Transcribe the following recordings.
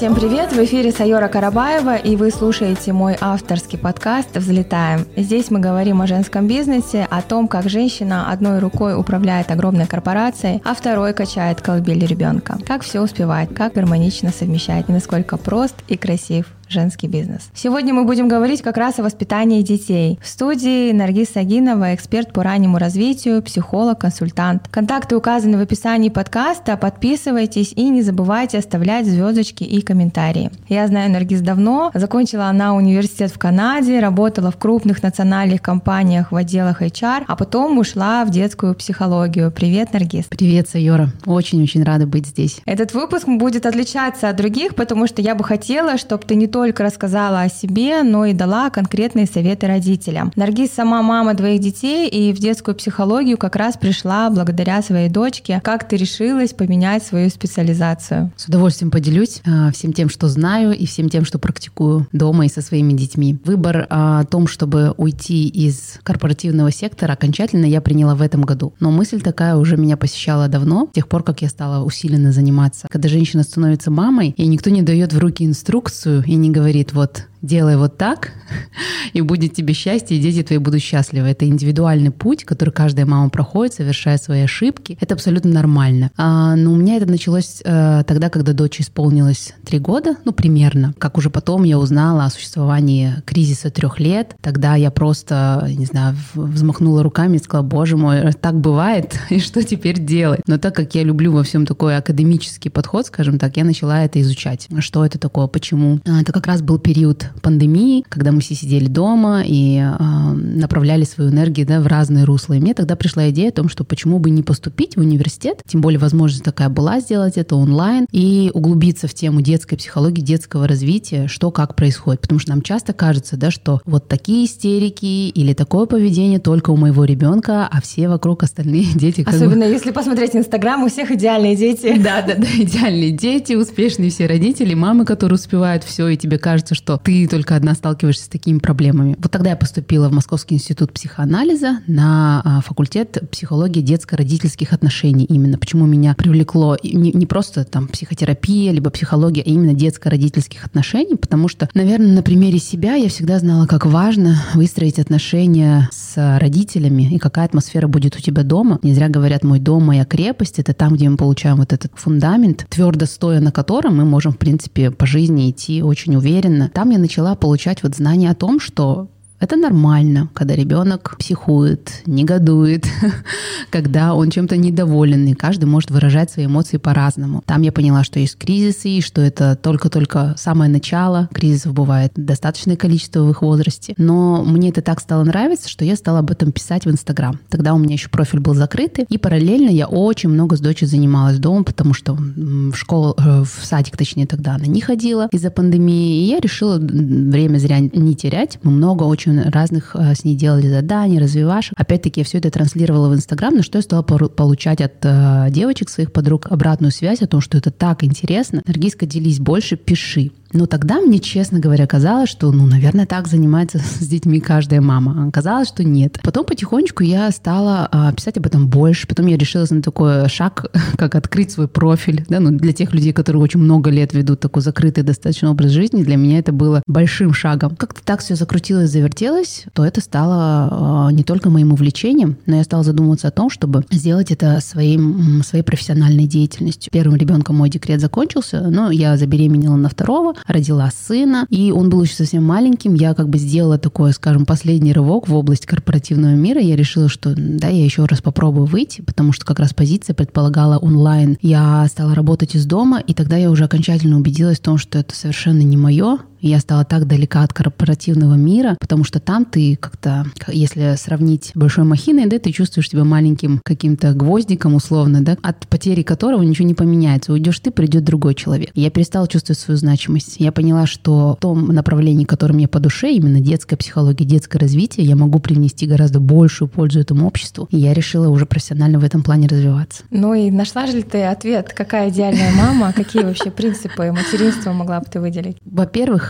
Всем привет! В эфире Сайора Карабаева, и вы слушаете мой авторский подкаст «Взлетаем». Здесь мы говорим о женском бизнесе, о том, как женщина одной рукой управляет огромной корпорацией, а второй качает колыбель ребенка. Как все успевать, как гармонично совмещать, и насколько прост и красив женский бизнес. Сегодня мы будем говорить как раз о воспитании детей. В студии Наргиз Сагинова, эксперт по раннему развитию, психолог, консультант. Контакты указаны в описании подкаста. Подписывайтесь и не забывайте оставлять звездочки и комментарии. Я знаю Наргиз давно. Закончила она университет в Канаде, работала в крупных национальных компаниях в отделах HR, а потом ушла в детскую психологию. Привет, Наргиз. Привет, Сайора. Очень-очень рада быть здесь. Этот выпуск будет отличаться от других, потому что я бы хотела, чтобы ты не только только рассказала о себе, но и дала конкретные советы родителям. Наргиз сама мама двоих детей и в детскую психологию как раз пришла благодаря своей дочке. Как ты решилась поменять свою специализацию? С удовольствием поделюсь а, всем тем, что знаю и всем тем, что практикую дома и со своими детьми. Выбор о том, чтобы уйти из корпоративного сектора, окончательно я приняла в этом году. Но мысль такая уже меня посещала давно, с тех пор, как я стала усиленно заниматься. Когда женщина становится мамой, и никто не дает в руки инструкцию и не говорит, вот делай вот так, и будет тебе счастье, и дети твои будут счастливы. Это индивидуальный путь, который каждая мама проходит, совершая свои ошибки. Это абсолютно нормально. А, но у меня это началось а, тогда, когда дочь исполнилось три года, ну, примерно. Как уже потом я узнала о существовании кризиса трех лет, тогда я просто, не знаю, взмахнула руками и сказала, боже мой, так бывает, и что теперь делать? Но так как я люблю во всем такой академический подход, скажем так, я начала это изучать. Что это такое, почему? А, это как раз был период пандемии, когда мы все сидели дома и э, направляли свою энергию да, в разные русла. И мне тогда пришла идея о том, что почему бы не поступить в университет, тем более возможность такая была сделать это онлайн, и углубиться в тему детской психологии, детского развития, что как происходит. Потому что нам часто кажется, да, что вот такие истерики или такое поведение только у моего ребенка, а все вокруг остальные дети. Особенно бы... если посмотреть Инстаграм, у всех идеальные дети. Да, да, да, идеальные дети, успешные все родители, мамы, которые успевают все, и тебе кажется, что ты только одна сталкиваешься с такими проблемами. Вот тогда я поступила в Московский институт психоанализа на а, факультет психологии детско-родительских отношений. Именно почему меня привлекло не, не просто там психотерапия, либо психология, а именно детско-родительских отношений, потому что, наверное, на примере себя я всегда знала, как важно выстроить отношения с родителями и какая атмосфера будет у тебя дома. Не зря говорят, мой дом, моя крепость — это там, где мы получаем вот этот фундамент, твердо стоя на котором мы можем, в принципе, по жизни идти очень уверенно. Там я начала получать вот знания о том, что это нормально, когда ребенок психует, негодует, когда он чем-то недоволен, и каждый может выражать свои эмоции по-разному. Там я поняла, что есть кризисы, и что это только-только самое начало. Кризисов бывает достаточное количество в их возрасте. Но мне это так стало нравиться, что я стала об этом писать в Инстаграм. Тогда у меня еще профиль был закрытый, и параллельно я очень много с дочерью занималась дома, потому что в школу, э, в садик, точнее, тогда она не ходила из-за пандемии, и я решила время зря не терять. Мы много очень очень разных э, с ней делали заданий, развивашек. Опять-таки, я все это транслировала в Инстаграм, на что я стала получать от э, девочек, своих подруг, обратную связь о том, что это так интересно. Наргизка, делись больше, пиши. Но тогда мне, честно говоря, казалось, что, ну, наверное, так занимается с детьми каждая мама. А казалось, что нет. Потом потихонечку я стала а, писать об этом больше. Потом я решилась на такой шаг, как открыть свой профиль. Да, ну, для тех людей, которые очень много лет ведут такой закрытый достаточно образ жизни, для меня это было большим шагом. Как-то так все закрутилось, завертелось, то это стало а, не только моим увлечением, но я стала задумываться о том, чтобы сделать это своим, своей профессиональной деятельностью. Первым ребенком мой декрет закончился, но я забеременела на второго, родила сына, и он был еще совсем маленьким. Я как бы сделала такой, скажем, последний рывок в область корпоративного мира. Я решила, что да, я еще раз попробую выйти, потому что как раз позиция предполагала онлайн. Я стала работать из дома, и тогда я уже окончательно убедилась в том, что это совершенно не мое, я стала так далека от корпоративного мира, потому что там ты как-то, если сравнить большой махиной, да, ты чувствуешь себя маленьким каким-то гвоздиком условно, да, от потери которого ничего не поменяется. Уйдешь ты, придет другой человек. Я перестала чувствовать свою значимость. Я поняла, что в том направлении, которое мне по душе, именно детская психология, детское развитие, я могу привнести гораздо большую пользу этому обществу. И я решила уже профессионально в этом плане развиваться. Ну и нашла же ли ты ответ, какая идеальная мама, какие вообще принципы материнства могла бы ты выделить? Во-первых,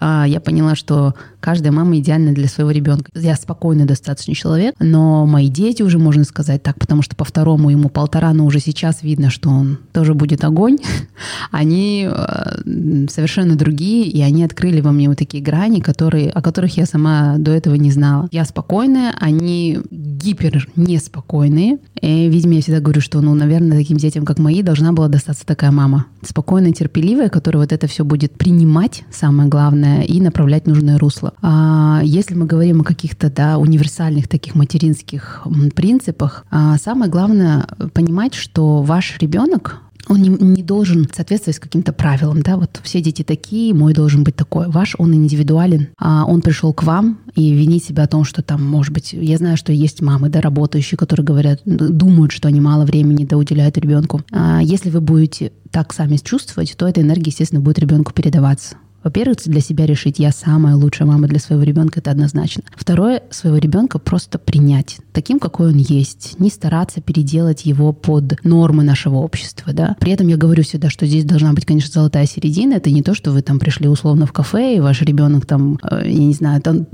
я поняла, что каждая мама идеальна для своего ребенка. Я спокойный достаточно человек, но мои дети уже, можно сказать так, потому что по второму ему полтора, но уже сейчас видно, что он тоже будет огонь. Они э, совершенно другие, и они открыли во мне вот такие грани, которые, о которых я сама до этого не знала. Я спокойная, они гипер неспокойные. И, видимо, я всегда говорю, что, ну, наверное, таким детям, как мои, должна была достаться такая мама. Спокойная, терпеливая, которая вот это все будет принимать, самое главное, и направлять нужное русло. А если мы говорим о каких-то, да, универсальных таких материнских принципах, а самое главное понимать, что ваш ребенок он не, не должен соответствовать каким-то правилам, да, вот все дети такие, мой должен быть такой. Ваш, он индивидуален, а он пришел к вам и винить себя о том, что там, может быть, я знаю, что есть мамы, да, работающие, которые говорят, думают, что они мало времени да, уделяют ребенку. А если вы будете так сами чувствовать, то эта энергия, естественно, будет ребенку передаваться. Во-первых, для себя решить, я самая лучшая мама для своего ребенка, это однозначно. Второе, своего ребенка просто принять таким, какой он есть, не стараться переделать его под нормы нашего общества, да. При этом я говорю всегда, что здесь должна быть, конечно, золотая середина. Это не то, что вы там пришли условно в кафе, и ваш ребенок там, э, я не знаю, тан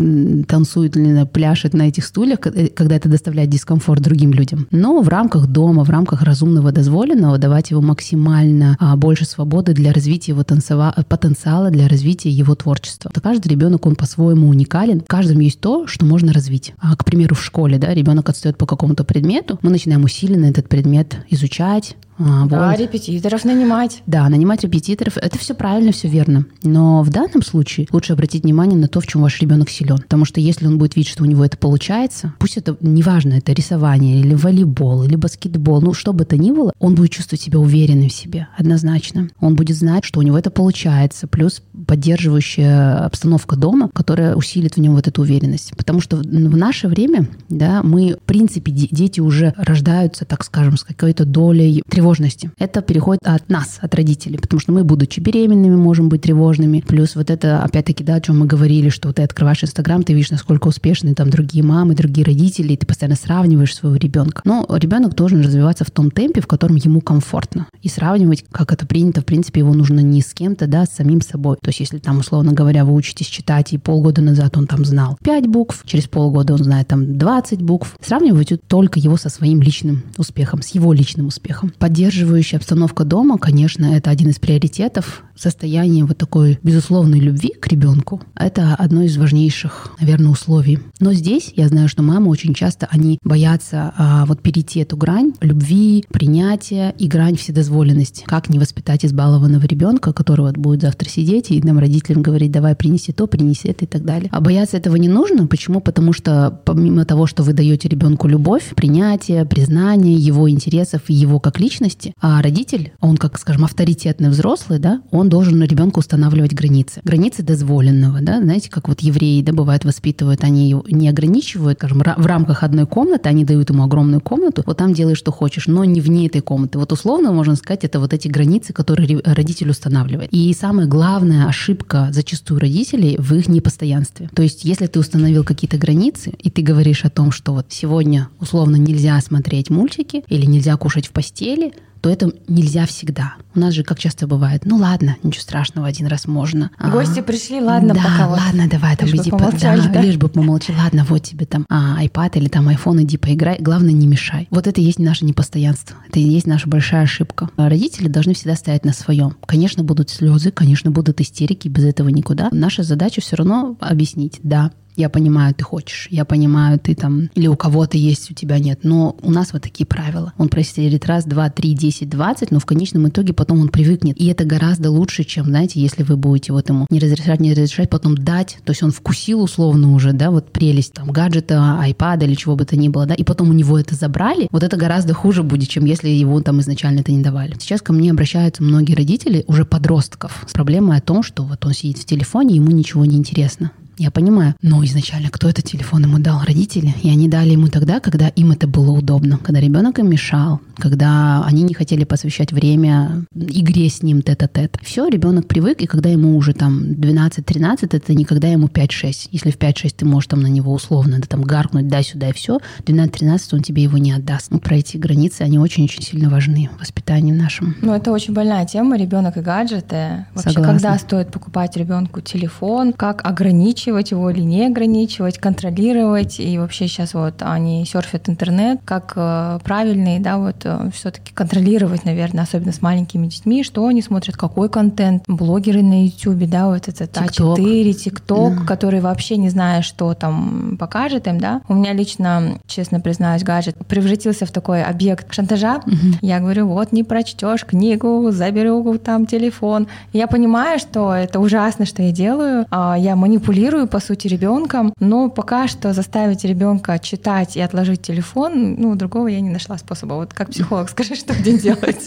танцует или пляшет на этих стульях, э, когда это доставляет дискомфорт другим людям. Но в рамках дома, в рамках разумного дозволенного давать его максимально а, больше свободы для развития его танцева потенциала, для развития его творчества. Каждый ребенок, он по-своему уникален. В каждом есть то, что можно развить. А, к примеру, в школе, да, ребенок отстает по какому-то предмету, мы начинаем усиленно этот предмет изучать, а, вот. репетиторов нанимать. Да, нанимать репетиторов. Это все правильно, все верно. Но в данном случае лучше обратить внимание на то, в чем ваш ребенок силен. Потому что если он будет видеть, что у него это получается, пусть это неважно, это рисование или волейбол, или баскетбол, ну что бы то ни было, он будет чувствовать себя уверенным в себе, однозначно. Он будет знать, что у него это получается, плюс поддерживающая обстановка дома, которая усилит в нем вот эту уверенность. Потому что в наше время, да, мы, в принципе, дети уже рождаются, так скажем, с какой-то долей тревожности тревожности. Это переходит от нас, от родителей, потому что мы, будучи беременными, можем быть тревожными. Плюс вот это, опять-таки, да, о чем мы говорили, что ты открываешь Инстаграм, ты видишь, насколько успешны там другие мамы, другие родители, и ты постоянно сравниваешь своего ребенка. Но ребенок должен развиваться в том темпе, в котором ему комфортно. И сравнивать, как это принято, в принципе, его нужно не с кем-то, да, с самим собой. То есть, если там, условно говоря, вы учитесь читать, и полгода назад он там знал 5 букв, через полгода он знает там 20 букв, сравнивайте только его со своим личным успехом, с его личным успехом. Под поддерживающая обстановка дома, конечно, это один из приоритетов. Состояние вот такой безусловной любви к ребенку – это одно из важнейших, наверное, условий. Но здесь я знаю, что мамы очень часто, они боятся а, вот перейти эту грань любви, принятия и грань вседозволенности. Как не воспитать избалованного ребенка, который вот будет завтра сидеть и нам родителям говорить, давай принеси то, принеси это и так далее. А бояться этого не нужно. Почему? Потому что помимо того, что вы даете ребенку любовь, принятие, признание его интересов и его как личности, личности, а родитель, он как, скажем, авторитетный взрослый, да, он должен ребенку устанавливать границы. Границы дозволенного, да, знаете, как вот евреи, да, бывает, воспитывают, они не ограничивают, скажем, в рамках одной комнаты, они дают ему огромную комнату, вот там делай, что хочешь, но не вне этой комнаты. Вот условно можно сказать, это вот эти границы, которые родитель устанавливает. И самая главная ошибка зачастую родителей в их непостоянстве. То есть, если ты установил какие-то границы, и ты говоришь о том, что вот сегодня условно нельзя смотреть мультики или нельзя кушать в постели, то это нельзя всегда. У нас же, как часто бывает, ну ладно, ничего страшного, один раз можно. А, Гости а, пришли, ладно, да, пока ладно, давай, там, лишь иди, бы да, да? лишь бы помолчи, ладно, вот тебе там а, iPad или там iPhone, иди поиграй, главное, не мешай. Вот это и есть наше непостоянство, это и есть наша большая ошибка. Родители должны всегда стоять на своем. Конечно, будут слезы, конечно, будут истерики, без этого никуда. Наша задача все равно объяснить, да, я понимаю, ты хочешь, я понимаю, ты там, или у кого-то есть, у тебя нет, но у нас вот такие правила. Он просидит раз, два, три, десять, двадцать, но в конечном итоге потом он привыкнет. И это гораздо лучше, чем, знаете, если вы будете вот ему не разрешать, не разрешать, потом дать, то есть он вкусил условно уже, да, вот прелесть там гаджета, айпада или чего бы то ни было, да, и потом у него это забрали, вот это гораздо хуже будет, чем если его там изначально это не давали. Сейчас ко мне обращаются многие родители, уже подростков, с проблемой о том, что вот он сидит в телефоне, ему ничего не интересно. Я понимаю. Но изначально кто этот телефон ему дал? Родители. И они дали ему тогда, когда им это было удобно. Когда ребенок им мешал. Когда они не хотели посвящать время игре с ним тет-а-тет. Все, ребенок привык, и когда ему уже там 12-13, это никогда ему 5-6. Если в 5-6 ты можешь там на него условно да, там гаркнуть да-сюда и все, 12-13 он тебе его не отдаст. Ну, про эти границы, они очень-очень сильно важны в воспитании нашем. Ну, это очень больная тема, ребенок и гаджеты. Вообще, Согласна. когда стоит покупать ребенку телефон, как ограничивать его или не ограничивать, контролировать, и вообще сейчас вот они серфят интернет, как э, правильный, да, вот э, все-таки контролировать, наверное, особенно с маленькими детьми, что они смотрят, какой контент, блогеры на YouTube, да, вот это А4, ТикТок, да. который вообще не знает, что там покажет им, да. У меня лично, честно признаюсь, гаджет превратился в такой объект шантажа. Угу. Я говорю, вот не прочтешь книгу, заберу там телефон. Я понимаю, что это ужасно, что я делаю. А, я манипулирую, по сути, ребенком, но пока что заставить ребенка читать и отложить телефон, ну, другого я не нашла способа. Вот как психолог, скажи, что где делать?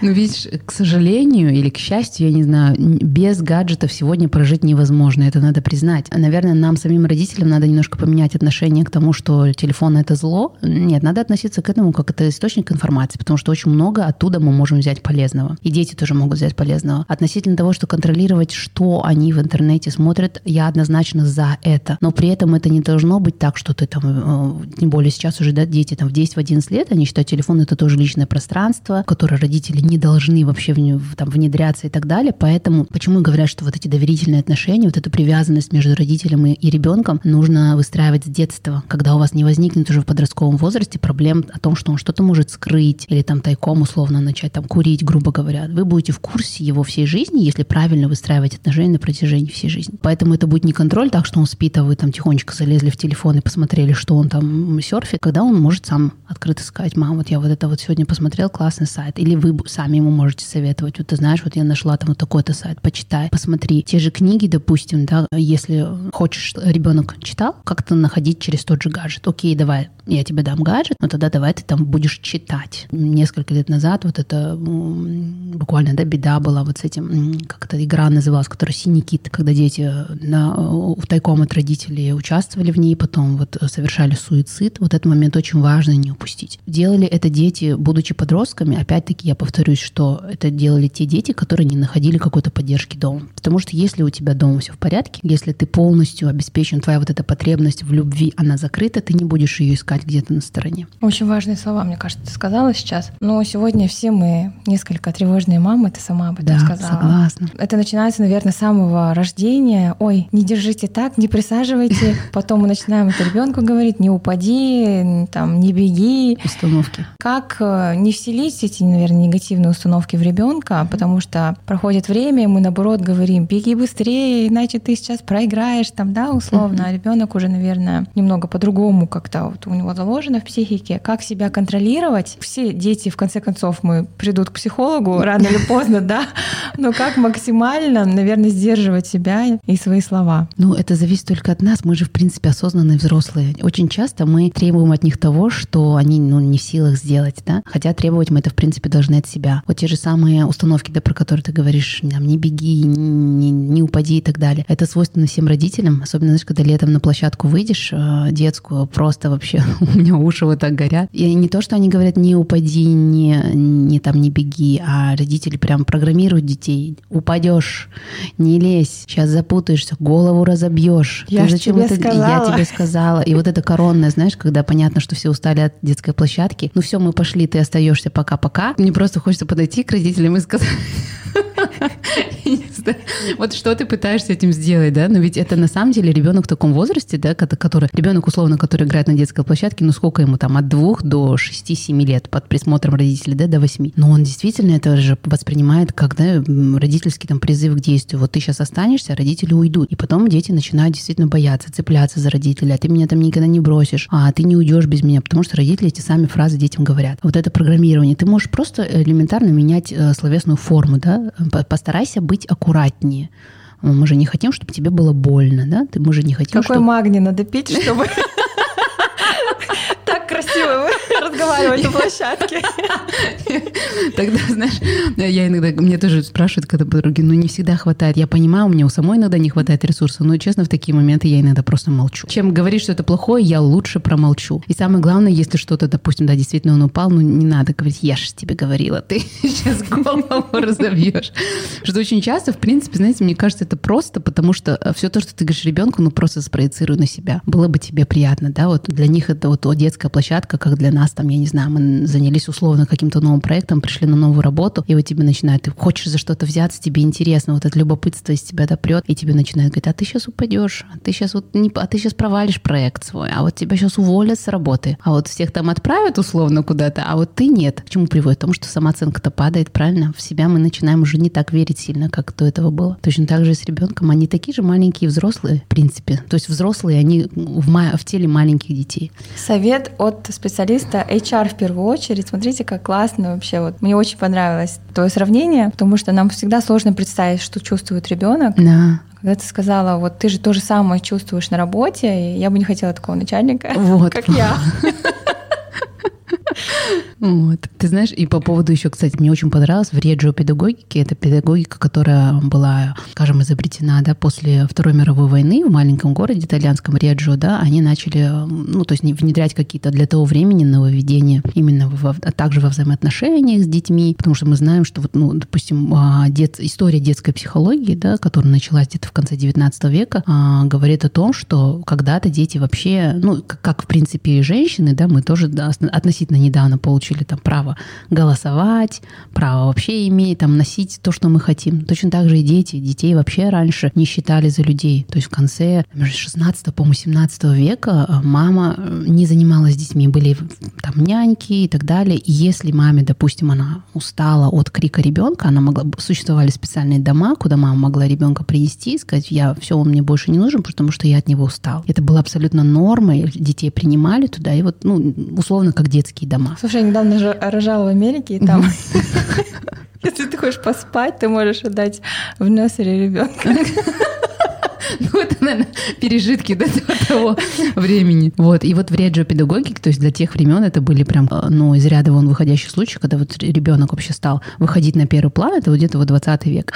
Ну, видишь, к сожалению или к счастью, я не знаю, без гаджетов сегодня прожить невозможно, это надо признать. Наверное, нам, самим родителям, надо немножко поменять отношение к тому, что телефон — это зло. Нет, надо относиться к этому как это источник информации, потому что очень много оттуда мы можем взять полезного. И дети тоже могут взять полезного. Относительно того, что контролировать, что они в интернете смотрят, я однозначно за это. Но при этом это не должно быть так, что ты там, э, тем более сейчас уже да, дети там в 10-11 лет, они считают телефон это тоже личное пространство, которое родители не должны вообще в, там, внедряться и так далее. Поэтому почему говорят, что вот эти доверительные отношения, вот эту привязанность между родителем и, и ребенком нужно выстраивать с детства, когда у вас не возникнет уже в подростковом возрасте проблем о том, что он что-то может скрыть или там тайком условно начать там курить, грубо говоря. Вы будете в курсе его всей жизни, если правильно выстраивать отношения на протяжении всей жизни. Поэтому это будет не контроль так, что он спит, а вы там тихонечко залезли в телефон и посмотрели, что он там серфит, когда он может сам открыто сказать, мам, вот я вот это вот сегодня посмотрел, классный сайт. Или вы сами ему можете советовать. Вот ты знаешь, вот я нашла там вот такой-то сайт, почитай, посмотри. Те же книги, допустим, да, если хочешь, ребенок читал, как-то находить через тот же гаджет. Окей, давай, я тебе дам гаджет, но тогда давай ты там будешь читать. Несколько лет назад вот это буквально, да, беда была вот с этим, как эта игра называлась, которая «Синий кит», когда дети на, тайком от родителей участвовали в ней, потом вот совершали суицид. Вот этот момент очень важно не упустить. Делали это дети, будучи подростками, опять-таки я повторюсь, что это делали те дети, которые не находили какой-то поддержки дома. Потому что если у тебя дома все в порядке, если ты полностью обеспечен, твоя вот эта потребность в любви, она закрыта, ты не будешь ее искать где-то на стороне. Очень важные слова, мне кажется, ты сказала сейчас. Но сегодня все мы несколько тревожные мамы, ты сама об этом да, сказала. согласна. Это начинается, наверное, с самого рождения. Ой, не держите так, не присаживайте. Потом мы начинаем это ребенку говорить, не упади, там, не беги. Установки. Как э, не вселить эти, наверное, негативные установки в ребенка, потому что проходит время, и мы наоборот говорим, беги быстрее, иначе ты сейчас проиграешь, там, да, условно. А ребенок уже, наверное, немного по-другому как-то вот у него заложено в психике. Как себя контролировать? Все дети, в конце концов, мы придут к психологу рано или поздно, да, но как максимально, наверное, сдерживать себя и свои слова? Ну, это зависит только от нас. Мы же, в принципе, осознанные взрослые. Очень часто мы требуем от них того, что они ну, не в силах сделать, да. Хотя требовать мы это, в принципе, должны от себя. Вот те же самые установки, да, про которые ты говоришь, там, не беги, не, не упади и так далее. Это свойственно всем родителям, особенно, знаешь, когда летом на площадку выйдешь э, детскую, просто вообще у меня уши вот так горят. И не то, что они говорят, не упади, не, не там, не беги, а родители прям программируют детей. Упадешь, не лезь, сейчас запутаешься, голову разобьешь. Я Ты зачем тебе это? сказала. Я тебе сказала. И вот это коронное, знаешь, когда понятно, что все устали от детской площадки. Ну все, мы пошли, ты остаешься пока-пока. Мне просто хочется подойти к родителям и сказать вот что ты пытаешься этим сделать, да? Но ведь это на самом деле ребенок в таком возрасте, да, который ребенок условно, который играет на детской площадке, ну сколько ему там от двух до 6-7 лет под присмотром родителей, да, до 8. Но он действительно это же воспринимает как да, родительский там призыв к действию. Вот ты сейчас останешься, родители уйдут. И потом дети начинают действительно бояться, цепляться за родителей. А ты меня там никогда не бросишь, а ты не уйдешь без меня, потому что родители эти сами фразы детям говорят. Вот это программирование. Ты можешь просто элементарно менять э, словесную форму, да, постарайся быть аккуратнее. Мы же не хотим, чтобы тебе было больно, да? Мы же не хотим, Какой чтобы... магний надо пить, чтобы так красиво разговаривать на площадке. Тогда, знаешь, я иногда, мне тоже спрашивают, когда подруги, ну не всегда хватает. Я понимаю, у меня у самой иногда не хватает ресурсов, но, честно, в такие моменты я иногда просто молчу. Чем говорить, что это плохое, я лучше промолчу. И самое главное, если что-то, допустим, да, действительно он упал, ну не надо говорить, я же тебе говорила, ты сейчас голову разобьешь. Что очень часто, в принципе, знаете, мне кажется, это просто, потому что э, все то, что ты говоришь ребенку, ну просто спроецируй на себя. Было бы тебе приятно, да, вот для них это вот детская площадка, как для нас, там, я не знаю, мы занялись условно каким-то новым проектом, пришли на новую работу, и вот тебе начинают, ты хочешь за что-то взяться, тебе интересно, вот это любопытство из тебя допрет, и тебе начинают говорить, а ты сейчас упадешь, а ты сейчас вот не, а ты сейчас провалишь проект свой, а вот тебя сейчас уволят с работы, а вот всех там отправят условно куда-то, а вот ты нет. К чему приводит? К тому, что самооценка-то падает, правильно? В себя мы начинаем уже не так верить сильно, как до этого было. Точно так же и с ребенком. Они такие же маленькие взрослые, в принципе. То есть взрослые, они в, в теле маленьких детей. Совет от специалиста HR в первую очередь. Смотрите, как классно вообще. Вот мне очень понравилось твое сравнение, потому что нам всегда сложно представить, что чувствует ребенок. Да. Когда ты сказала, вот ты же то же самое чувствуешь на работе, я бы не хотела такого начальника, вот. как я. Вот. Ты знаешь, и по поводу еще, кстати, мне очень понравилось в реджио педагогике. Это педагогика, которая была, скажем, изобретена да, после Второй мировой войны в маленьком городе итальянском Реджио, да, они начали, ну, то есть внедрять какие-то для того времени нововведения именно во, а также во взаимоотношениях с детьми, потому что мы знаем, что вот, ну, допустим, а, дет, история детской психологии, да, которая началась где-то в конце 19 века, а, говорит о том, что когда-то дети вообще, ну, как, как в принципе и женщины, да, мы тоже да, относительно недавно получили там право голосовать, право вообще иметь, там носить то, что мы хотим. Точно так же и дети. Детей вообще раньше не считали за людей. То есть в конце 16 по 17 века э, мама э, не занималась детьми. Были там няньки и так далее. И если маме, допустим, она устала от крика ребенка, она могла... Существовали специальные дома, куда мама могла ребенка принести и сказать, я все, он мне больше не нужен, потому что я от него устал. Это было абсолютно нормой. Детей принимали туда. И вот, ну, условно, как детские дома. Слушай, недавно рожала в Америке, и там, если ты хочешь поспать, ты можешь отдать в носере ребенка. Ну, это, наверное, пережитки до того времени. Вот. И вот в реджио педагогике, то есть для тех времен это были прям, э, ну, из ряда вон выходящие случаи, когда вот ребенок вообще стал выходить на первый план, это вот где-то вот 20 век.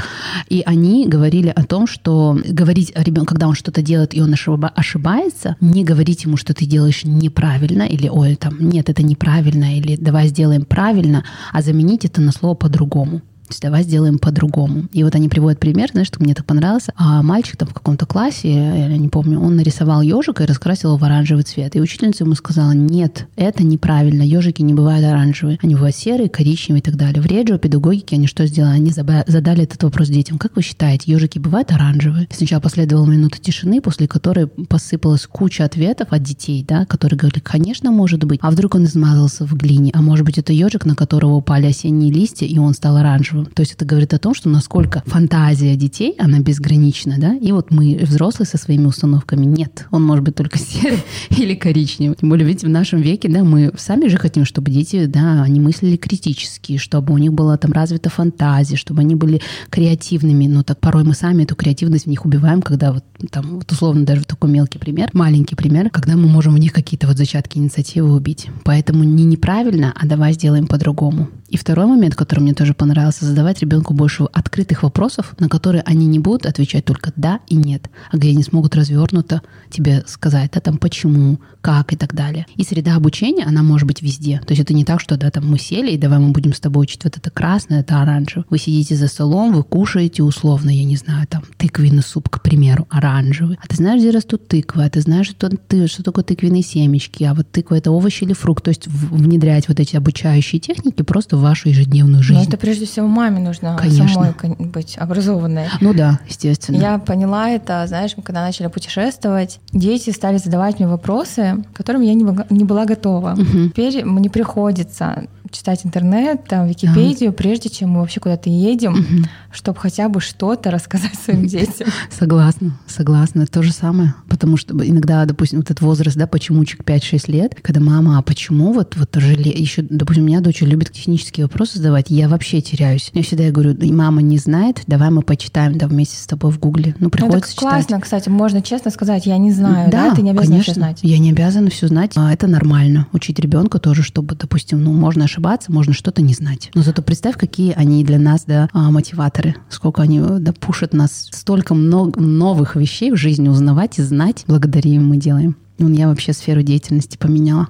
И они говорили о том, что говорить о ребенке, когда он что-то делает, и он ошибается, не говорить ему, что ты делаешь неправильно, или, ой, там, нет, это неправильно, или давай сделаем правильно, а заменить это на слово по-другому давай сделаем по-другому. И вот они приводят пример, знаешь, что мне так понравилось. А мальчик там в каком-то классе, я не помню, он нарисовал ежика и раскрасил его в оранжевый цвет. И учительница ему сказала, нет, это неправильно, ежики не бывают оранжевые. Они бывают серые, коричневые и так далее. В реджио педагогике они что сделали? Они задали этот вопрос детям. Как вы считаете, ежики бывают оранжевые? Сначала последовала минута тишины, после которой посыпалась куча ответов от детей, да, которые говорили, конечно, может быть. А вдруг он измазался в глине? А может быть, это ежик, на которого упали осенние листья, и он стал оранжевым? То есть это говорит о том, что насколько фантазия детей, она безгранична, да, и вот мы, взрослые, со своими установками, нет, он может быть только серый или коричневый. Тем более, ведь в нашем веке, да, мы сами же хотим, чтобы дети, да, они мыслили критически, чтобы у них была там развита фантазия, чтобы они были креативными, но так порой мы сами эту креативность в них убиваем, когда вот там, вот условно, даже такой мелкий пример, маленький пример, когда мы можем в них какие-то вот зачатки инициативы убить. Поэтому не неправильно, а давай сделаем по-другому. И второй момент, который мне тоже понравился, задавать ребенку больше открытых вопросов, на которые они не будут отвечать только да и нет, а где они смогут развернуто тебе сказать, да, там почему, как и так далее. И среда обучения, она может быть везде. То есть это не так, что да, там мы сели, и давай мы будем с тобой учить вот это красное, это оранжевое. Вы сидите за столом, вы кушаете условно, я не знаю, там тыквенный суп, к примеру, оранжевый. А ты знаешь, где растут тыквы, а ты знаешь, что, ты, что такое тыквенные семечки, а вот тыква это овощ или фрукт. То есть внедрять вот эти обучающие техники просто вашу ежедневную жизнь. Но это прежде всего маме нужно Конечно. самой быть образованной. Ну да, естественно. Я поняла это, знаешь, мы когда начали путешествовать, дети стали задавать мне вопросы, к которым я не не была готова. Угу. Теперь мне приходится читать интернет, там, Википедию, да. прежде чем мы вообще куда-то едем, угу. чтобы хотя бы что-то рассказать своим детям. Согласна, согласна. То же самое. Потому что иногда, допустим, вот этот возраст, да, почемучек 5-6 лет, когда мама, а почему вот, вот желе... еще, допустим, у меня дочь любит технические вопросы задавать, я вообще теряюсь. Я всегда говорю, мама не знает, давай мы почитаем, да, вместе с тобой в гугле. Ну, приходится ну, это читать. классно, кстати, можно честно сказать, я не знаю, да, да? ты не обязана конечно. все знать. Я не обязана все знать, а это нормально. Учить ребенка тоже, чтобы, допустим, ну, можно ошибаться, можно что-то не знать. Но зато представь, какие они для нас, да, а, мотиваторы, сколько они, да, пушат нас, столько много новых вещей в жизни узнавать и знать, благодаря им мы делаем. Ну, я вообще сферу деятельности поменяла.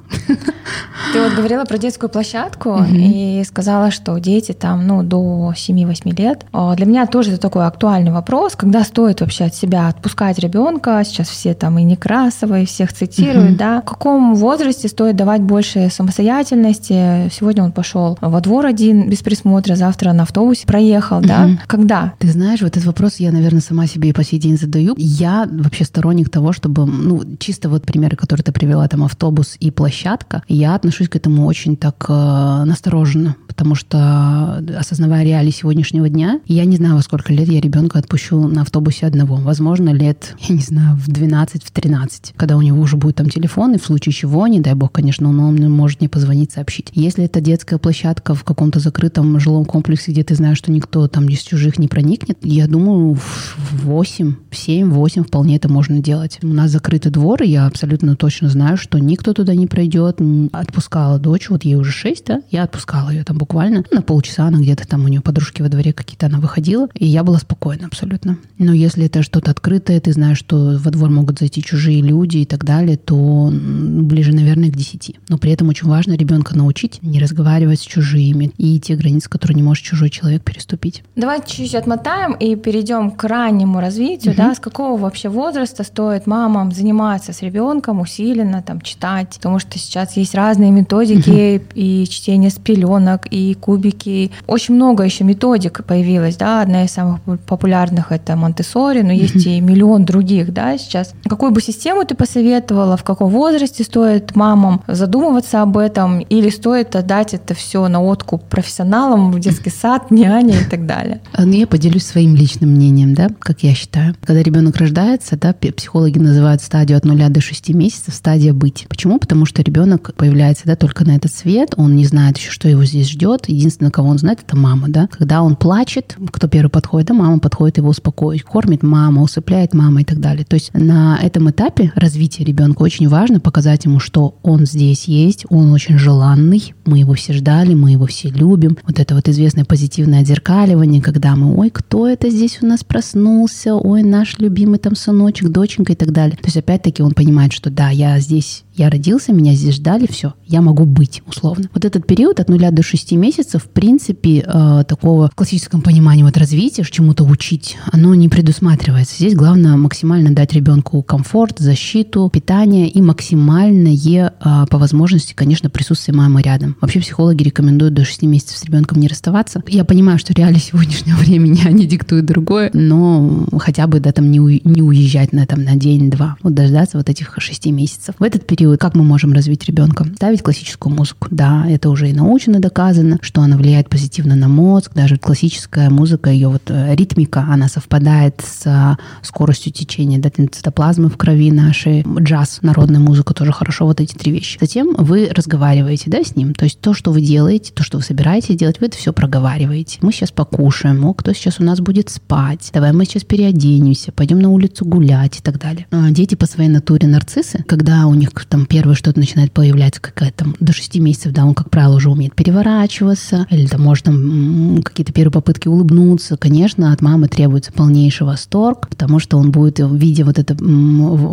Ты вот говорила про детскую площадку угу. и сказала, что дети там, ну, до 7-8 лет. А, для меня тоже это такой актуальный вопрос, когда стоит вообще от себя отпускать ребенка. Сейчас все там и Некрасовые, всех цитируют, угу. да. В каком возрасте стоит давать больше самостоятельности? Сегодня он пошел во двор один без присмотра, завтра на автобусе проехал, угу. да. Когда? Ты знаешь, вот этот вопрос я, наверное, сама себе и по сей день задаю. Я вообще сторонник того, чтобы, ну, чисто вот примеры, которые ты привела, там автобус и площадка, я отношусь к этому очень так э, настороженно, потому что, осознавая реалии сегодняшнего дня, я не знаю, во сколько лет я ребенка отпущу на автобусе одного. Возможно, лет, я не знаю, в 12, в 13, когда у него уже будет там телефон, и в случае чего, не дай бог, конечно, он, он может мне позвонить, сообщить. Если это детская площадка в каком-то закрытом жилом комплексе, где ты знаешь, что никто там из чужих не проникнет, я думаю, в 8, в 7, 8 вполне это можно делать. У нас закрытый двор, и я абсолютно точно знаю, что никто туда не пройдет. Отпускала дочь, вот ей уже 6, да, я отпускала ее там буквально на полчаса, она где-то там у нее подружки во дворе какие-то, она выходила, и я была спокойна абсолютно. Но если это что-то открытое, ты знаешь, что во двор могут зайти чужие люди и так далее, то ближе, наверное, к 10. Но при этом очень важно ребенка научить не разговаривать с чужими и те границы, которые не может чужой человек переступить. Давай чуть-чуть отмотаем и перейдем к раннему развитию, угу. да, с какого вообще возраста стоит мамам заниматься с ребенком усиленно там читать, потому что сейчас есть разные методики угу. и чтение с пеленок, и кубики. Очень много еще методик появилось, да, одна из самых популярных это Монтессори, но есть и миллион других, да, сейчас. Какую бы систему ты посоветовала, в каком возрасте стоит мамам задумываться об этом, или стоит отдать это все на откуп профессионалам в детский сад, няне и так далее? А, ну, я поделюсь своим личным мнением, да, как я считаю. Когда ребенок рождается, да, психологи называют стадию от 0 до 6 месяцев стадия быть. Почему? Потому что ребенок появляется, да, только на этот свет, он не знает еще, что его здесь ждет, единственное, кого он знает, это мама, да. Когда он плачет, кто первый подходит, да, мама подходит его успокоить, кормит мама, усыпляет мама и так далее. То есть на этом этапе развития ребенка очень важно показать ему, что он здесь есть, он очень желанный, мы его все ждали, мы его все любим. Вот это вот известное позитивное отзеркаливание, когда мы, ой, кто это здесь у нас проснулся, ой, наш любимый там сыночек, доченька и так далее. То есть опять-таки он понимает, что да, я здесь я родился, меня здесь ждали, все, я могу быть, условно. Вот этот период от нуля до шести месяцев, в принципе, э, такого в классическом понимании вот развития, чему-то учить, оно не предусматривается. Здесь главное максимально дать ребенку комфорт, защиту, питание и максимальное, э, по возможности, конечно, присутствие мамы рядом. Вообще психологи рекомендуют до шести месяцев с ребенком не расставаться. Я понимаю, что реалии сегодняшнего времени, они диктуют другое, но хотя бы, да, там не, у, не уезжать на, там, на день-два, вот дождаться вот этих шести месяцев. В этот период период, как мы можем развить ребенка? Ставить классическую музыку. Да, это уже и научно доказано, что она влияет позитивно на мозг. Даже классическая музыка, ее вот э, ритмика, она совпадает с э, скоростью течения да, цитоплазмы в крови нашей. Джаз, народная музыка тоже хорошо, вот эти три вещи. Затем вы разговариваете да, с ним. То есть то, что вы делаете, то, что вы собираетесь делать, вы это все проговариваете. Мы сейчас покушаем, о, кто сейчас у нас будет спать, давай мы сейчас переоденемся, пойдем на улицу гулять и так далее. А дети по своей натуре нарциссы, когда у них там первое что-то начинает появляться, какая-то там до 6 месяцев, да, он, как правило, уже умеет переворачиваться, или там может там какие-то первые попытки улыбнуться. Конечно, от мамы требуется полнейший восторг, потому что он будет, видя вот эту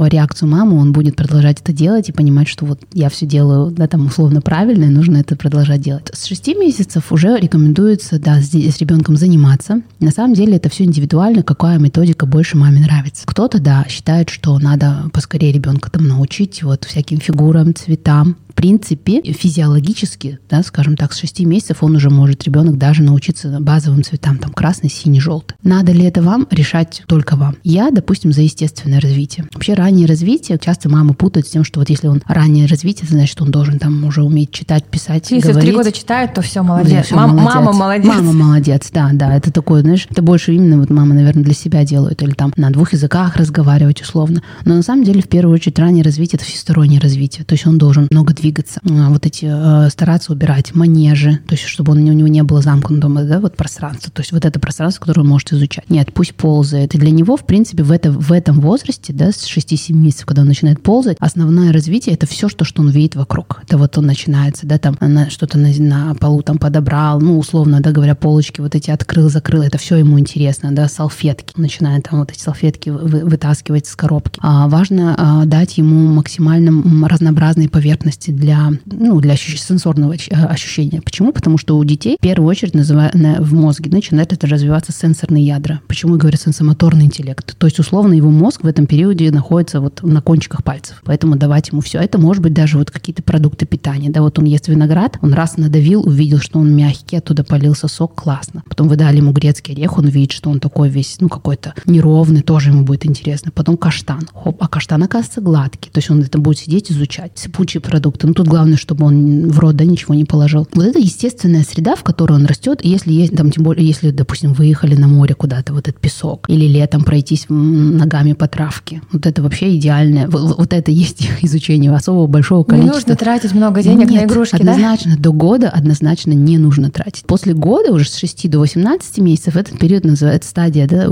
реакцию мамы, он будет продолжать это делать и понимать, что вот я все делаю, да, там условно правильно, и нужно это продолжать делать. С 6 месяцев уже рекомендуется, да, с, с ребенком заниматься. На самом деле это все индивидуально, какая методика больше маме нравится. Кто-то, да, считает, что надо поскорее ребенка там научить вот всякие всяким фигурам, цветам, принципе, физиологически, да, скажем так, с 6 месяцев он уже может, ребенок, даже научиться базовым цветам, там, красный, синий, желтый. Надо ли это вам, решать только вам. Я, допустим, за естественное развитие. Вообще раннее развитие, часто мамы путают с тем, что вот если он раннее развитие, значит, он должен там уже уметь читать, писать, Если говорить. в три года читает, то все, молодец. Всё, Мам- молодец. Мама молодец. Мама молодец, да, да. Это такое, знаешь, это больше именно вот мама, наверное, для себя делают. Или там на двух языках разговаривать условно. Но на самом деле, в первую очередь, раннее развитие – это всестороннее развитие. То есть он должен много двигаться. А, Вот эти, э, стараться убирать манежи, то есть чтобы он, у него не было замкнутого, да, вот пространства. То есть вот это пространство, которое он может изучать. Нет, пусть ползает. И для него, в принципе, в, это, в этом возрасте, да, с 6-7 месяцев, когда он начинает ползать, основное развитие – это все, что, что он видит вокруг. Это вот он начинается, да, там что-то на, на полу там подобрал, ну, условно, да, говоря, полочки вот эти открыл, закрыл, это все ему интересно, да, салфетки. Начинает там вот эти салфетки вы- вытаскивать из коробки. А важно а, дать ему максимально разнообразные поверхности для, ну, для сенсорного а, ощущения. Почему? Потому что у детей в первую очередь называ- на- в мозге начинает это развиваться сенсорные ядра. Почему я говорю сенсомоторный интеллект? То есть, условно, его мозг в этом периоде находится вот на кончиках пальцев. Поэтому давать ему все. Это может быть даже вот какие-то продукты питания. Да, вот он ест виноград, он раз надавил, увидел, что он мягкий, оттуда полился сок, классно. Потом вы дали ему грецкий орех, он видит, что он такой весь, ну, какой-то неровный, тоже ему будет интересно. Потом каштан. Хоп, а каштан, оказывается, гладкий. То есть он это будет сидеть, изучать. Сыпучие продукты. Ну, тут главное, чтобы он в рот, да, ничего не положил. Вот это естественная среда, в которой он растет. Если есть, там, тем более, если, допустим, выехали на море куда-то, вот этот песок, или летом пройтись ногами по травке. Вот это вообще идеальное. Вот, вот это есть изучение особого большого Не количества. нужно тратить много денег Нет, на игрушки, да? однозначно, до года однозначно не нужно тратить. После года, уже с 6 до 18 месяцев, этот период называется стадия, да,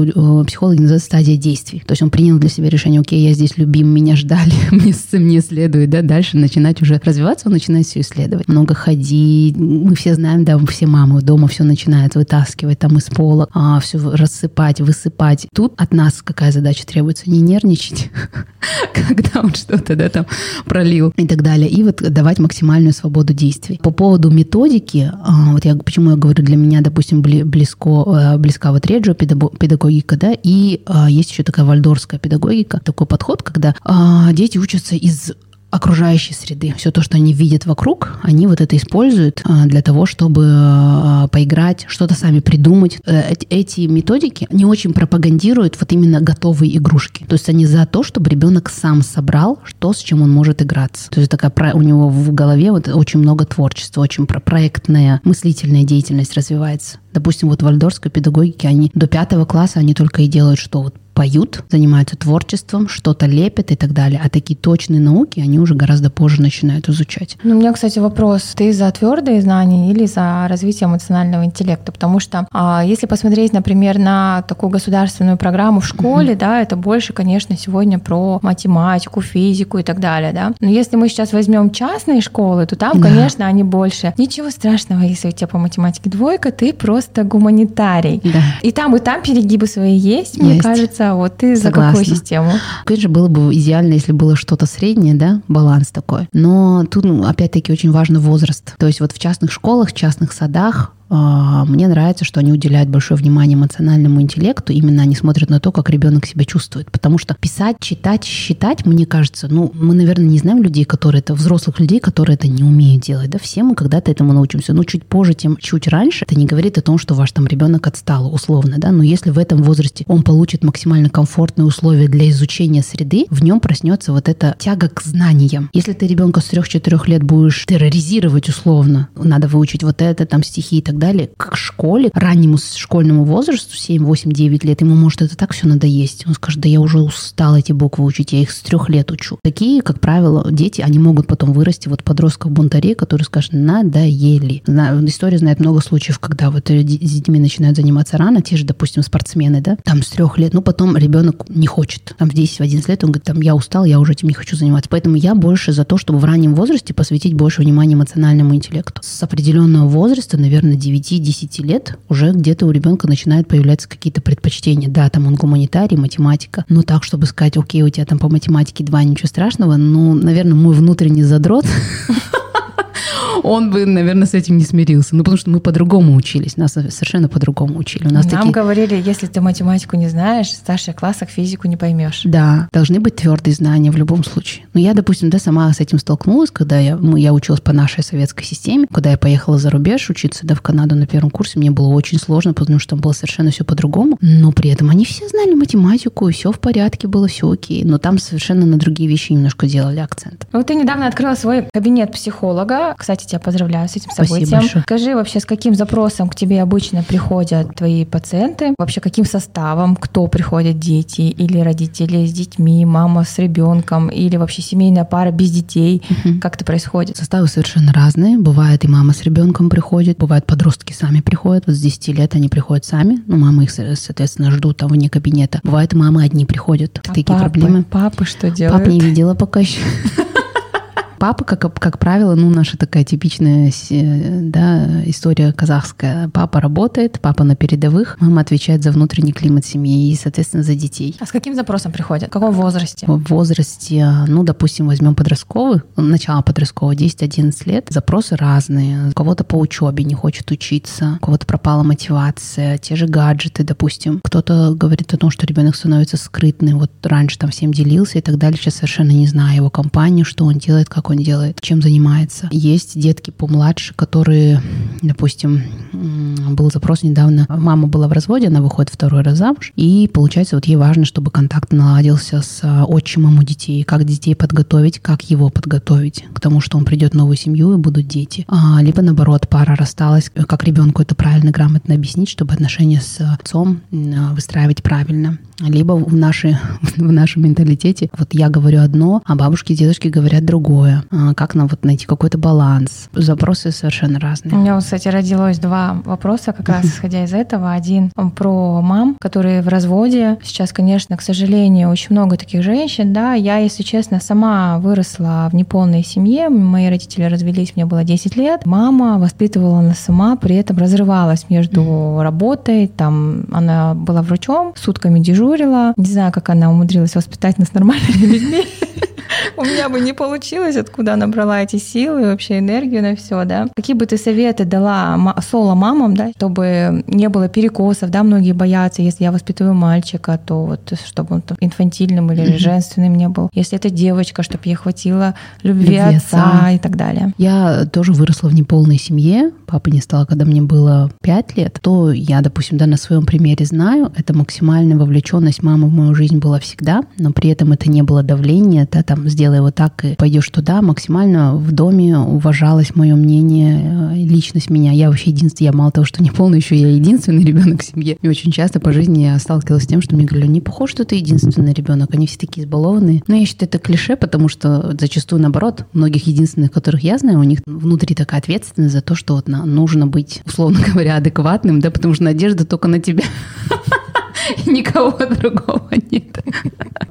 психологи называют стадия действий. То есть он принял для себя решение, окей, я здесь любим, меня ждали, мне, мне следует, да, дальше начинать уже развиваться, он начинает все исследовать. Много ходить, мы все знаем, да, все мамы дома все начинают вытаскивать там из пола, а, все рассыпать, высыпать. Тут от нас какая задача требуется? Не нервничать, когда он что-то, да, там пролил и так далее. И вот давать максимальную свободу действий. По поводу методики, а, вот я почему я говорю, для меня, допустим, бли- близко, э, близка вот реджио педагогика, да, и а, есть еще такая вальдорская педагогика, такой подход, когда а, дети учатся из окружающей среды. Все то, что они видят вокруг, они вот это используют а, для того, чтобы а, поиграть, что-то сами придумать. Э, эти- методики не очень пропагандируют вот именно готовые игрушки. То есть они за то, чтобы ребенок сам собрал то, с чем он может играться. То есть такая у него в голове вот очень много творчества, очень про проектная мыслительная деятельность развивается. Допустим, вот в вальдорской педагогике они до пятого класса они только и делают, что вот поют, занимаются творчеством, что-то лепят и так далее. А такие точные науки они уже гораздо позже начинают изучать. Ну, у меня, кстати, вопрос. Ты за твердые знания или за развитие эмоционального интеллекта? Потому что а, если посмотреть, например, на такую государственную программу в школе, да, это больше, конечно, сегодня про математику, физику и так далее, да. Но если мы сейчас возьмем частные школы, то там, Да. конечно, они больше. Ничего страшного, если у тебя по математике двойка, ты просто гуманитарий. Да. И там, и там перегибы свои есть, мне Есть. Кажется. Вот ты за какую систему? Конечно, было бы идеально, если было что-то среднее, да, баланс такой. Но тут, ну, опять-таки, очень важен возраст. То есть вот в частных школах, частных садах мне нравится, что они уделяют большое внимание эмоциональному интеллекту. Именно они смотрят на то, как ребенок себя чувствует. Потому что писать, читать, считать, мне кажется, ну, мы, наверное, не знаем людей, которые это, взрослых людей, которые это не умеют делать. Да, все мы когда-то этому научимся. Ну, чуть позже, тем чуть раньше. Это не говорит о том, что ваш там ребенок отстал, условно, да. Но если в этом возрасте он получит максимально комфортные условия для изучения среды, в нем проснется вот эта тяга к знаниям. Если ты ребенка с 3-4 лет будешь терроризировать условно, надо выучить вот это, там стихи и так далее, к школе, раннему школьному возрасту, 7, 8, 9 лет, ему может это так все надоесть. Он скажет, да я уже устал эти буквы учить, я их с трех лет учу. Такие, как правило, дети, они могут потом вырасти вот подростков бунтарей, которые скажут, надоели. История знает много случаев, когда вот с детьми начинают заниматься рано, те же, допустим, спортсмены, да, там с трех лет, ну потом ребенок не хочет. Там в 10-11 лет он говорит, там я устал, я уже этим не хочу заниматься. Поэтому я больше за то, чтобы в раннем возрасте посвятить больше внимания эмоциональному интеллекту. С определенного возраста, наверное, 9-10 лет, уже где-то у ребенка начинают появляться какие-то предпочтения. Да, там он гуманитарий, математика, но так, чтобы сказать, окей, у тебя там по математике два, ничего страшного, ну, наверное, мой внутренний задрот он бы, наверное, с этим не смирился. Ну, потому что мы по-другому учились, нас совершенно по-другому учили. У нас Нам такие... говорили, если ты математику не знаешь, в старших классах физику не поймешь. Да, должны быть твердые знания в любом случае. Но я, допустим, да, сама с этим столкнулась, когда я, ну, я училась по нашей советской системе. Когда я поехала за рубеж учиться, да, в Канаду на первом курсе, мне было очень сложно, потому что там было совершенно все по-другому. Но при этом они все знали математику, и все в порядке было, все окей. Но там совершенно на другие вещи немножко делали акцент. Ну, ты недавно открыла свой кабинет психолога. Кстати, тебя поздравляю с этим Спасибо событием. большое. Скажи вообще, с каким запросом к тебе обычно приходят твои пациенты? Вообще, каким составом? Кто приходят? Дети или родители с детьми, мама с ребенком или вообще семейная пара без детей? Как это происходит? Составы совершенно разные. Бывает и мама с ребенком приходит, бывает подростки сами приходят. Вот с 10 лет они приходят сами. Ну, мамы их, со- соответственно, ждут там вне кабинета. Бывает, мамы одни приходят. А Такие папы? проблемы. Папы что делают? Пап не видела пока еще. Папа, как, как правило, ну, наша такая типичная э, да, история казахская. Папа работает, папа на передовых, мама отвечает за внутренний климат семьи и, соответственно, за детей. А с каким запросом приходят? В каком возрасте? В возрасте, ну, допустим, возьмем подростковый, начало подросткового, 10-11 лет, запросы разные. У кого-то по учебе не хочет учиться, у кого-то пропала мотивация, те же гаджеты, допустим. Кто-то говорит о том, что ребенок становится скрытным, вот раньше там всем делился и так далее, сейчас совершенно не знаю его компанию, что он делает, как он делает, чем занимается. Есть детки помладше, которые, допустим, был запрос недавно, мама была в разводе, она выходит второй раз замуж, и получается вот ей важно, чтобы контакт наладился с а, отчимом у детей, как детей подготовить, как его подготовить к тому, что он придет в новую семью и будут дети. А, либо наоборот, пара рассталась, как ребенку это правильно, грамотно объяснить, чтобы отношения с отцом м, выстраивать правильно. Либо в, нашей, в нашем менталитете вот я говорю одно, а бабушки и дедушки говорят другое. А, Как нам вот найти какой-то баланс? Запросы совершенно У разные. меня, вот, кстати, родилось два вопроса, как раз исходя из этого. Один про мам, которые в разводе. Сейчас, конечно, к сожалению, очень много таких женщин. Да, я, если честно, сама выросла в неполной семье. Мои родители развелись, мне было 10 лет. Мама воспитывала нас сама, при этом разрывалась между работой. Там она была врачом, сутками дежурила. Не знаю, как она умудрилась воспитать нас нормальными людьми. У меня бы не получилось, откуда она брала эти силы, вообще энергию на все, да. Какие бы ты советы дала ма- соло-мамам, да, чтобы не было перекосов, да, многие боятся, если я воспитываю мальчика, то вот чтобы он там инфантильным или Мгм. женственным не был. Если это девочка, чтобы ей хватило любви, Любви отца, отца. и так далее. Я тоже выросла в неполной семье. Папы не стало, когда мне было 5 лет. То я, допустим, да, на своем примере знаю, это максимальная вовлеченность мамы в мою жизнь была всегда, но при этом это не было давление, да, там, сделай вот так и пойдешь туда. Максимально в доме уважалось мое мнение, э, личность меня. Я вообще единственный, я мало того, что не полный, еще я единственный ребенок в семье. И очень часто по жизни я сталкивалась с тем, что мне говорили, не похож, что ты единственный ребенок, они все такие избалованные. Но я считаю, это клише, потому что зачастую наоборот, многих единственных, которых я знаю, у них внутри такая ответственность за то, что вот нужно быть, условно говоря, адекватным, да, потому что надежда только на тебя. Никого другого нет.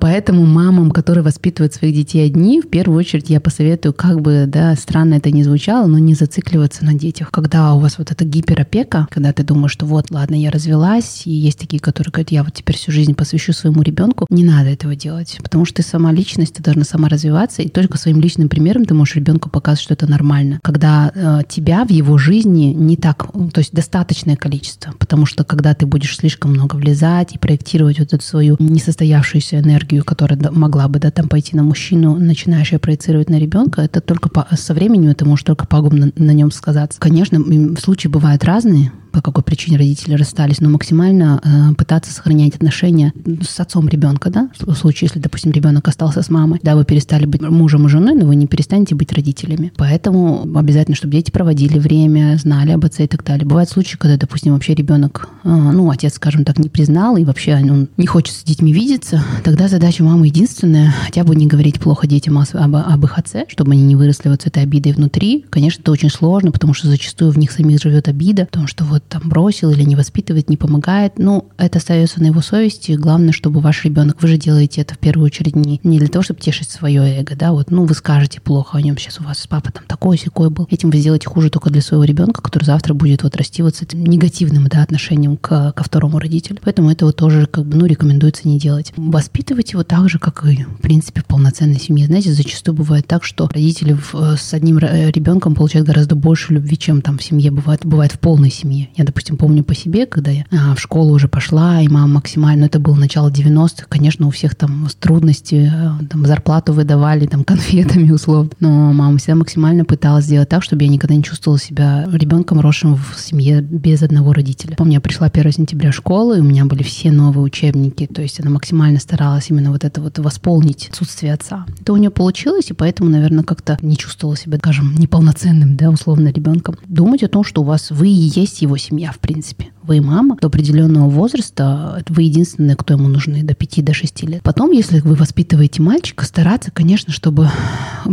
Поэтому мамам, которые воспитывают своих детей одни, в первую очередь я посоветую, как бы, да, странно это ни звучало, но не зацикливаться на детях. Когда у вас вот эта гиперопека, когда ты думаешь, что вот, ладно, я развелась, и есть такие, которые говорят, я вот теперь всю жизнь посвящу своему ребенку, не надо этого делать, потому что ты сама личность, ты должна сама развиваться, и только своим личным примером ты можешь ребенку показать, что это нормально. Когда э, тебя в его жизни не так, то есть достаточное количество, потому что когда ты будешь слишком много влезать и проектировать вот эту свою несостоявшуюся энергию, которая могла бы да, там пойти на мужчину, начинаешь ее проецировать на ребенка, это только по- со временем это может только пагубно на, нем сказаться. Конечно, случаи бывают разные, по какой причине родители расстались, но максимально э, пытаться сохранять отношения с отцом ребенка, да, в случае, если, допустим, ребенок остался с мамой, да, вы перестали быть мужем и женой, но вы не перестанете быть родителями. Поэтому обязательно, чтобы дети проводили время, знали об отце и так далее. Бывают случаи, когда, допустим, вообще ребенок, э, ну, отец, скажем так, не признал, и вообще он не хочет с детьми видеться, тогда задача мамы единственная, хотя бы не говорить плохо детям об, об их отце, чтобы они не выросли вот с этой обидой внутри. Конечно, это очень сложно, потому что зачастую в них самих живет обида, потому что вот там бросил или не воспитывает, не помогает. Ну, это остается на его совести. Главное, чтобы ваш ребенок, вы же делаете это в первую очередь не, не для того, чтобы тешить свое эго, да, вот, ну, вы скажете плохо о нем, сейчас у вас папа там такой секой был. Этим вы сделаете хуже только для своего ребенка, который завтра будет вот расти вот с этим негативным, да, отношением к, ко второму родителю. Поэтому этого тоже, как бы, ну, рекомендуется не делать. Воспитывать его так же, как и, в принципе, в полноценной семье. Знаете, зачастую бывает так, что родители в, э, с одним ребенком получают гораздо больше любви, чем там в семье бывает, бывает в полной семье. Я, допустим, помню по себе, когда я а, в школу уже пошла, и мама максимально, это было начало 90-х, конечно, у всех там трудности, э, там зарплату выдавали там конфетами условно, но мама всегда максимально пыталась сделать так, чтобы я никогда не чувствовала себя ребенком, росшим в семье без одного родителя. Помню, я пришла 1 сентября и у меня были все новые учебники, то есть она максимально старалась именно вот это вот восполнить отсутствие отца. Это у нее получилось, и поэтому, наверное, как-то не чувствовала себя, скажем, неполноценным, да, условно, ребенком. Думать о том, что у вас вы и есть его семья, в принципе вы мама, до определенного возраста вы единственные, кто ему нужны, до 5-6 до 6 лет. Потом, если вы воспитываете мальчика, стараться, конечно, чтобы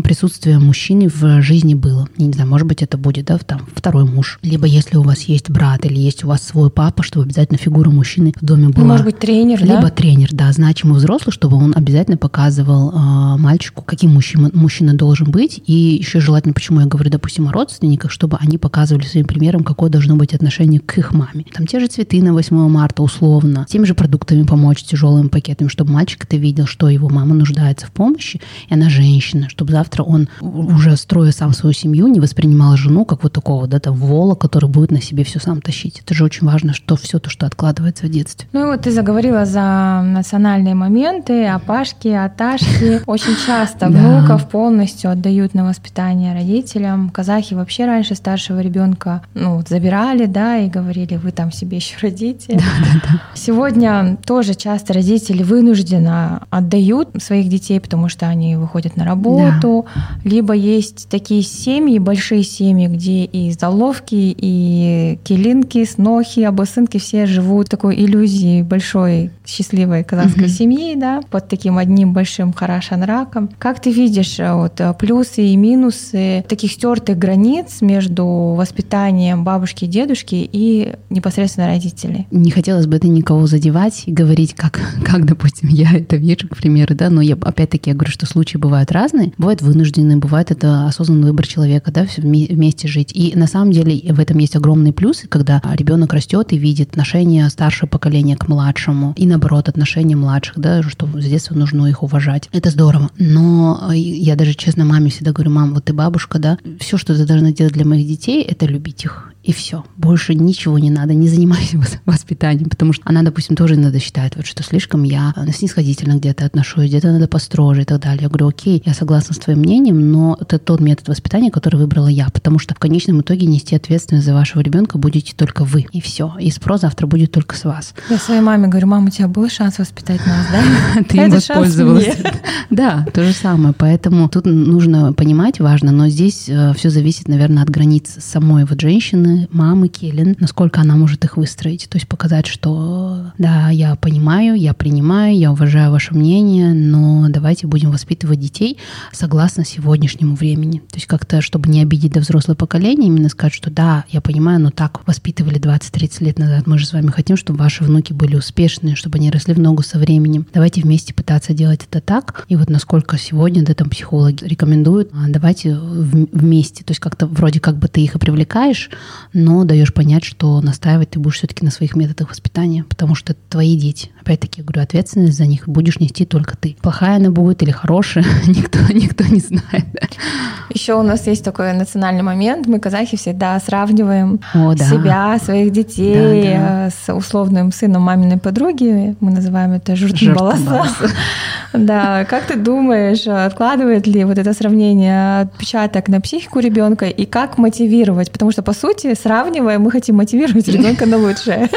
присутствие мужчины в жизни было. Я не знаю, может быть, это будет, да, там, второй муж. Либо если у вас есть брат или есть у вас свой папа, чтобы обязательно фигура мужчины в доме была. Может быть, тренер, Либо да? тренер, да, значимый взрослый, чтобы он обязательно показывал э, мальчику, каким мужчина, мужчина должен быть. И еще желательно, почему я говорю, допустим, о родственниках, чтобы они показывали своим примером, какое должно быть отношение к их маме. Там те же цветы на 8 марта условно, теми же продуктами помочь, тяжелыми пакетами, чтобы мальчик это видел, что его мама нуждается в помощи, и она женщина, чтобы завтра он, уже строя сам свою семью, не воспринимал жену как вот такого, да, там, вола, который будет на себе все сам тащить. Это же очень важно, что все то, что откладывается в детстве. Ну и вот ты заговорила за национальные моменты, опашки, аташки. Очень часто внуков полностью отдают на воспитание родителям. Казахи вообще раньше старшего ребенка ну, забирали, да, и говорили, вы там себе еще родите. Да, да, да. Сегодня тоже часто родители вынужденно отдают своих детей, потому что они выходят на работу. Да. Либо есть такие семьи, большие семьи, где и заловки, и килинки, снохи, абосынки все живут такой иллюзии большой счастливой казахской угу. семьи, да, под таким одним большим хорошим раком. Как ты видишь э, вот, э, плюсы и минусы таких стертых границ между воспитанием бабушки и дедушки и непосредственно непосредственно родителей. Не хотелось бы это никого задевать и говорить, как, как допустим, я это вижу, к примеру, да, но я опять-таки я говорю, что случаи бывают разные. Бывают вынужденные, бывает это осознанный выбор человека, да, все вместе жить. И на самом деле в этом есть огромные плюсы, когда ребенок растет и видит отношение старшего поколения к младшему, и наоборот, отношения младших, да, что с детства нужно их уважать. Это здорово. Но я даже честно маме всегда говорю, мам, вот ты бабушка, да, все, что ты должна делать для моих детей, это любить их и все. Больше ничего не надо, не занимайся воспитанием, потому что она, допустим, тоже иногда считает, вот, что слишком я снисходительно где-то отношусь, где-то надо построже и так далее. Я говорю, окей, я согласна с твоим мнением, но это тот метод воспитания, который выбрала я, потому что в конечном итоге нести ответственность за вашего ребенка будете только вы, и все. И спрос завтра будет только с вас. Я своей маме говорю, мама, у тебя был шанс воспитать нас, да? Ты им воспользовалась. Да, то же самое. Поэтому тут нужно понимать, важно, но здесь э, все зависит, наверное, от границ самой вот женщины, мамы Келлен, насколько она может их выстроить. То есть показать, что да, я понимаю, я принимаю, я уважаю ваше мнение, но давайте будем воспитывать детей согласно сегодняшнему времени. То есть как-то, чтобы не обидеть до взрослое поколение, именно сказать, что да, я понимаю, но так воспитывали 20-30 лет назад. Мы же с вами хотим, чтобы ваши внуки были успешные, чтобы они росли в ногу со временем. Давайте вместе пытаться делать это так. И вот насколько сегодня, да, там психологи рекомендуют, а, давайте вместе. То есть как-то вроде как бы ты их и привлекаешь, но даешь понять, что настаивать ты будешь все-таки на своих методах воспитания, потому что это твои дети. Опять-таки, говорю, ответственность за них будешь нести только ты. Плохая она будет или хорошая, никто, никто не знает. Еще у нас есть такой национальный момент. Мы, казахи, всегда сравниваем О, да. себя, своих детей да, да. с условным сыном маминой подруги. Мы называем это журтин баласа. Да, как ты думаешь, откладывает ли вот это сравнение отпечаток на психику ребенка и как мотивировать? Потому что, по сути, сравнивая, мы хотим мотивировать ребенка на лучшее.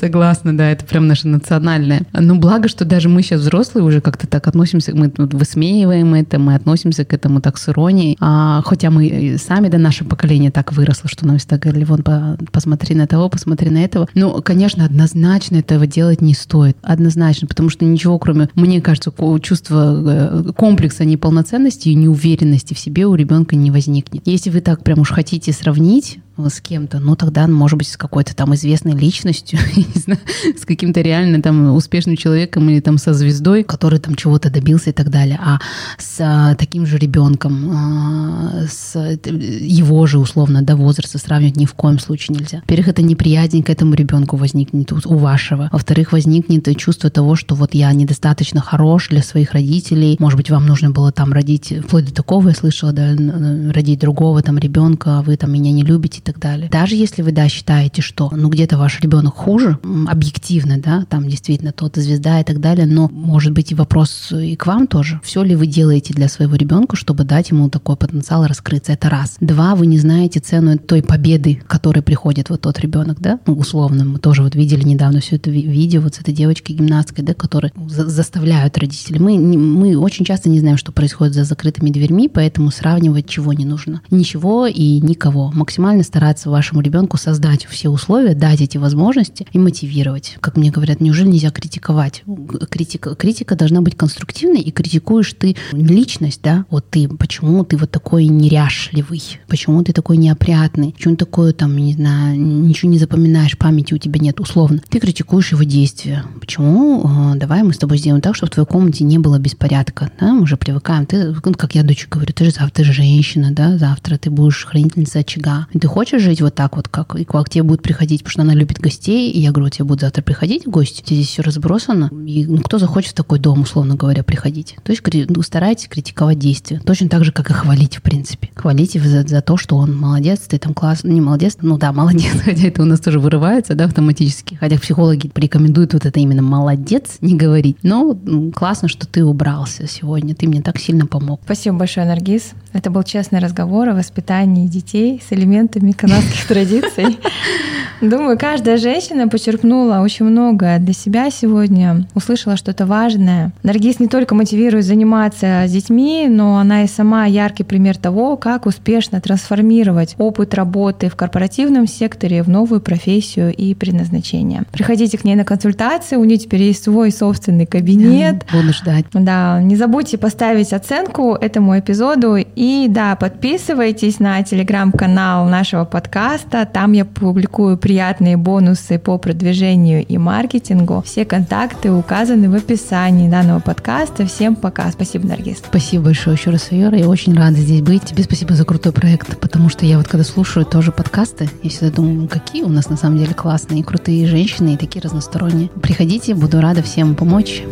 Согласна, да, это прям наше национальное. Но благо, что даже мы сейчас взрослые уже как-то так относимся, мы высмеиваем это, мы относимся к этому так с иронией. А, хотя мы сами, да, наше поколение так выросло, что нам всегда говорили, вон, посмотри на того, посмотри на этого. Ну, конечно, однозначно этого делать не стоит. Однозначно, потому что ничего, кроме, мне кажется, чувства э, комплекса неполноценности и неуверенности в себе у ребенка не возникнет. Если вы так прям уж хотите сравнить, с кем-то, ну тогда, может быть, с какой-то там известной личностью, с каким-то реально там успешным человеком или там со звездой, который там чего-то добился и так далее. А с а, таким же ребенком, а, с его же условно до возраста сравнивать ни в коем случае нельзя. Во-первых, это неприязнь к этому ребенку возникнет у вашего. Во-вторых, возникнет чувство того, что вот я недостаточно хорош для своих родителей. Может быть, вам нужно было там родить, вплоть до такого я слышала, да, родить другого там ребенка, а вы там меня не любите и так далее. Даже если вы, да, считаете, что, ну, где-то ваш ребенок хуже, объективно, да, там действительно тот звезда и так далее, но может быть и вопрос и к вам тоже. Все ли вы делаете для своего ребенка, чтобы дать ему такой потенциал раскрыться? Это раз. Два, вы не знаете цену той победы, которой приходит вот тот ребенок, да, ну, условно, мы тоже вот видели недавно все это видео вот с этой девочкой гимнасткой, да, которые за заставляют родителей. Мы, не, мы очень часто не знаем, что происходит за закрытыми дверьми, поэтому сравнивать чего не нужно. Ничего и никого. Максимально стараться вашему ребенку создать все условия, дать эти возможности и мотивировать. Как мне говорят, неужели нельзя критиковать? Критика, критика должна быть конструктивной, и критикуешь ты личность, да, вот ты, почему ты вот такой неряшливый, почему ты такой неопрятный, почему такой там, не знаю, ничего не запоминаешь, памяти у тебя нет, условно. Ты критикуешь его действия. Почему? А, давай мы с тобой сделаем так, чтобы в твоей комнате не было беспорядка. Да? Мы уже привыкаем. Ты, как я дочь говорю, ты же завтра женщина, да, завтра ты будешь хранительница очага. И ты хочешь жить вот так вот, как, и как тебе будут приходить, потому что она любит гостей, и я говорю, тебе будут завтра приходить гости, здесь все разбросано, и ну, кто захочет в такой дом, условно говоря, приходить. То есть ну, старайтесь критиковать действия. Точно так же, как и хвалить, в принципе. Хвалите за, за то, что он молодец, ты там класс, не молодец, ну да, молодец, хотя это у нас тоже вырывается, да, автоматически. Хотя психологи рекомендуют вот это именно молодец не говорить. Но ну, классно, что ты убрался сегодня, ты мне так сильно помог. Спасибо большое, Наргиз. Это был честный разговор о воспитании детей с элементами канадских традиций. Думаю, каждая женщина почерпнула очень много для себя сегодня, услышала что-то важное. Наргиз не только мотивирует заниматься с детьми, но она и сама яркий пример того, как успешно трансформировать опыт работы в корпоративном секторе в новую профессию и предназначение. Приходите к ней на консультации, у нее теперь есть свой собственный кабинет. Буду ждать. Да, не забудьте поставить оценку этому эпизоду и да, подписывайтесь на телеграм-канал нашего подкаста, там я публикую приятные бонусы по продвижению и маркетингу. Все контакты указаны в описании данного подкаста. Всем пока. Спасибо, Наргиз. Спасибо большое еще раз, Юра. Я очень рада здесь быть. Тебе спасибо за крутой проект, потому что я вот когда слушаю тоже подкасты, я всегда думаю, какие у нас на самом деле классные крутые женщины, и такие разносторонние. Приходите, буду рада всем помочь.